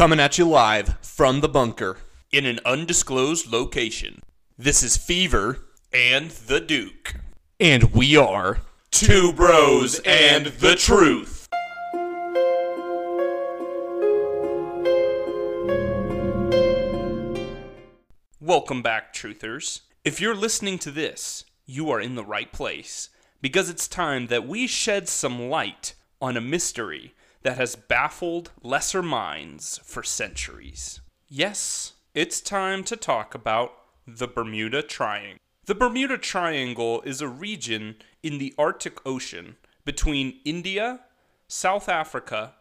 Coming at you live from the bunker. in an undisclosed location. This is Fever, And the Duke. and we are. Two bros and the truth. Welcome back, truthers. If you're listening to this, you are in the right place because it's time that we shed some light on a mystery that has baffled lesser minds for centuries. Yes, it's time to talk about the Bermuda Triangle. The Bermuda Triangle is a region in the Arctic Ocean between India, South Africa,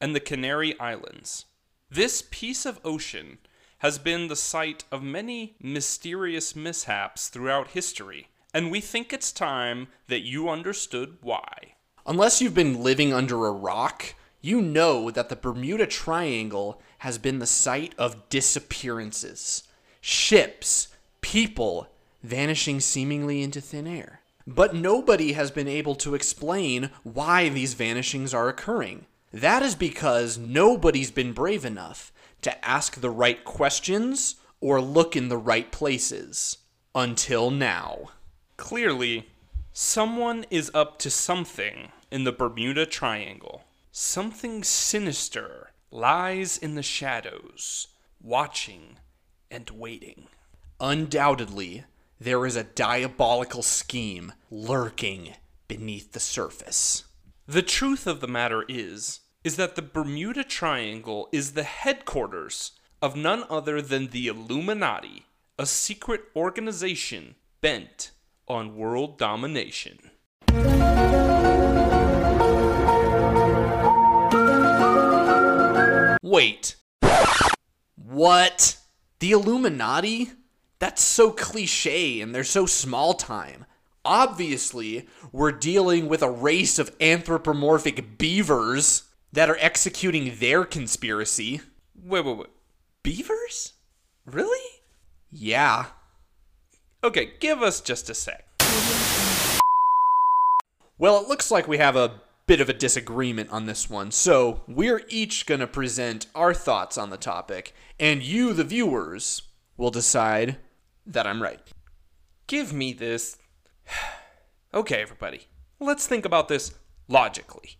and the Canary Islands. This piece of ocean has been the site of many mysterious mishaps throughout history, and we think it's time that you understood why. Unless you've been living under a rock, you know that the Bermuda Triangle has been the site of disappearances. Ships, people vanishing seemingly into thin air. But nobody has been able to explain why these vanishings are occurring. That is because nobody's been brave enough to ask the right questions or look in the right places. Until now. Clearly, someone is up to something in the Bermuda Triangle. Something sinister lies in the shadows, watching and waiting. Undoubtedly, there is a diabolical scheme lurking beneath the surface. The truth of the matter is is that the Bermuda Triangle is the headquarters of none other than the Illuminati, a secret organization bent on world domination. Wait. What? The Illuminati? That's so cliche and they're so small time. Obviously, we're dealing with a race of anthropomorphic beavers that are executing their conspiracy. Wait, wait, wait. Beavers? Really? Yeah. Okay, give us just a sec. Well, it looks like we have a bit of a disagreement on this one, so we're each going to present our thoughts on the topic, and you, the viewers, will decide that I'm right. Give me this. okay, everybody. Let's think about this logically.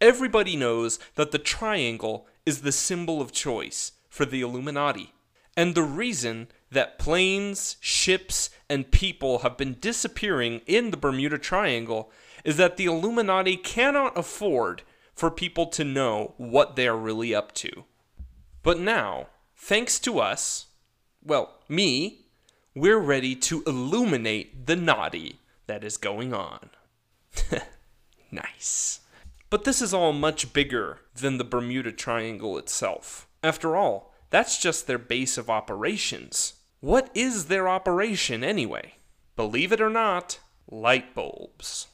Everybody knows that the triangle is the symbol of choice for the Illuminati. And the reason that planes, ships, and people have been disappearing in the Bermuda Triangle is that the Illuminati cannot afford for people to know what they are really up to. But now, thanks to us, well, me, we're ready to illuminate the naughty that is going on. nice. But this is all much bigger than the Bermuda Triangle itself. After all, that's just their base of operations. What is their operation anyway? Believe it or not, light bulbs.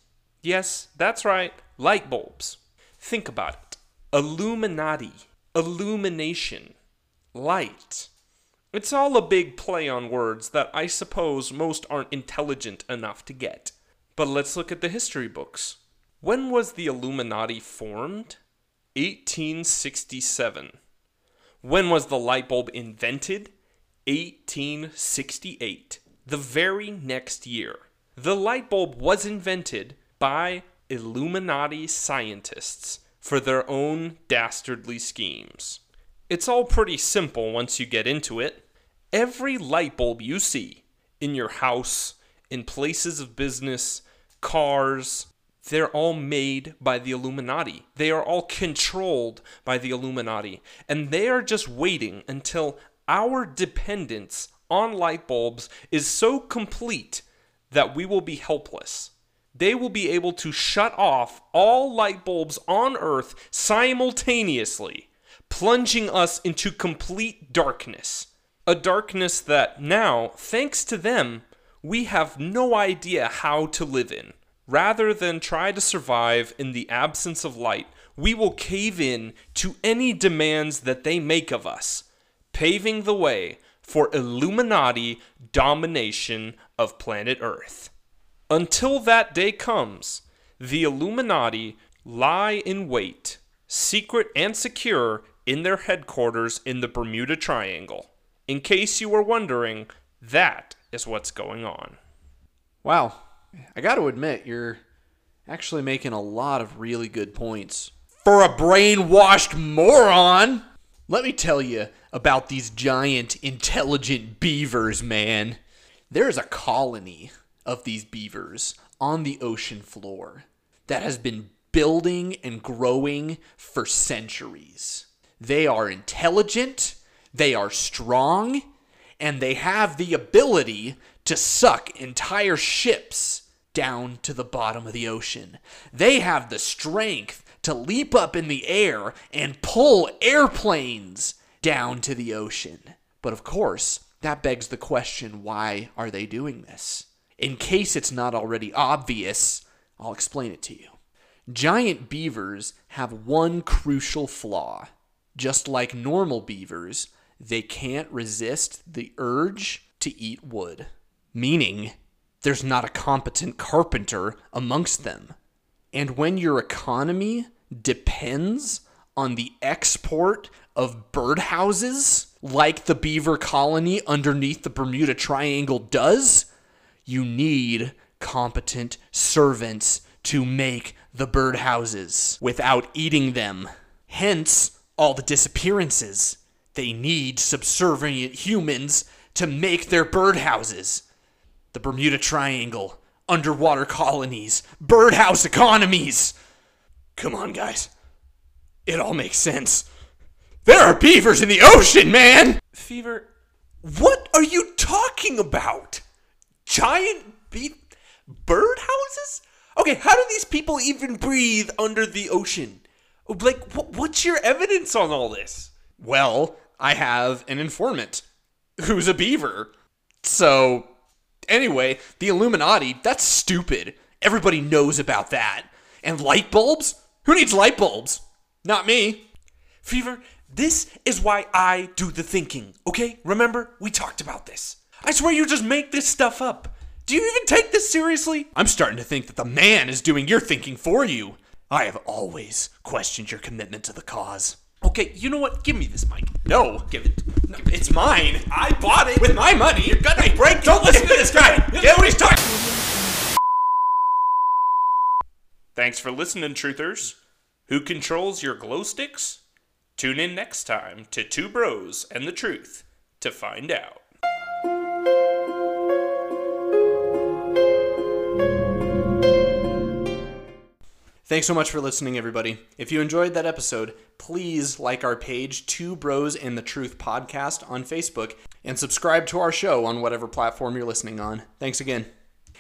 Yes, that's right, light bulbs. Think about it Illuminati, illumination, light. It's all a big play on words that I suppose most aren't intelligent enough to get. But let's look at the history books. When was the Illuminati formed? 1867. When was the light bulb invented? 1868. The very next year. The light bulb was invented by Illuminati scientists for their own dastardly schemes. It's all pretty simple once you get into it. Every light bulb you see in your house, in places of business, cars, they're all made by the Illuminati. They are all controlled by the Illuminati. And they are just waiting until our dependence on light bulbs is so complete that we will be helpless. They will be able to shut off all light bulbs on Earth simultaneously, plunging us into complete darkness. A darkness that now, thanks to them, we have no idea how to live in. Rather than try to survive in the absence of light, we will cave in to any demands that they make of us, paving the way for Illuminati domination of planet Earth. Until that day comes, the Illuminati lie in wait, secret and secure, in their headquarters in the Bermuda Triangle. In case you were wondering, that is what's going on. Wow. I got to admit, you're actually making a lot of really good points. For a brainwashed moron! Let me tell you about these giant, intelligent beavers, man. There's a colony of these beavers on the ocean floor that has been building and growing for centuries. They are intelligent, they are strong, and they have the ability to suck entire ships down to the bottom of the ocean. They have the strength to leap up in the air and pull airplanes down to the ocean. But of course, that begs the question why are they doing this? In case it's not already obvious, I'll explain it to you. Giant beavers have one crucial flaw. Just like normal beavers, they can't resist the urge to eat wood, meaning there's not a competent carpenter amongst them. And when your economy depends on the export of birdhouses, like the beaver colony underneath the Bermuda Triangle does, you need competent servants to make the birdhouses without eating them. Hence, all the disappearances. They need subservient humans to make their birdhouses. The Bermuda Triangle, underwater colonies, birdhouse economies. Come on, guys. It all makes sense. There are beavers in the ocean, man! Fever, what are you talking about? Giant be- birdhouses? Okay, how do these people even breathe under the ocean? Like, wh- what's your evidence on all this? Well, I have an informant who's a beaver. So, anyway, the Illuminati, that's stupid. Everybody knows about that. And light bulbs? Who needs light bulbs? Not me. Fever, this is why I do the thinking, okay? Remember, we talked about this. I swear you just make this stuff up. Do you even take this seriously? I'm starting to think that the man is doing your thinking for you. I have always questioned your commitment to the cause. Okay, you know what? Give me this mic. No, Give it. No, it's mine. I bought it. With my money. You're gonna break. Don't listen to this guy. Get what he's talking. Thanks for listening, truthers. Who controls your glow sticks? Tune in next time to Two Bros and the Truth to find out. Thanks so much for listening, everybody. If you enjoyed that episode, please like our page, Two Bros and the Truth Podcast on Facebook, and subscribe to our show on whatever platform you're listening on. Thanks again.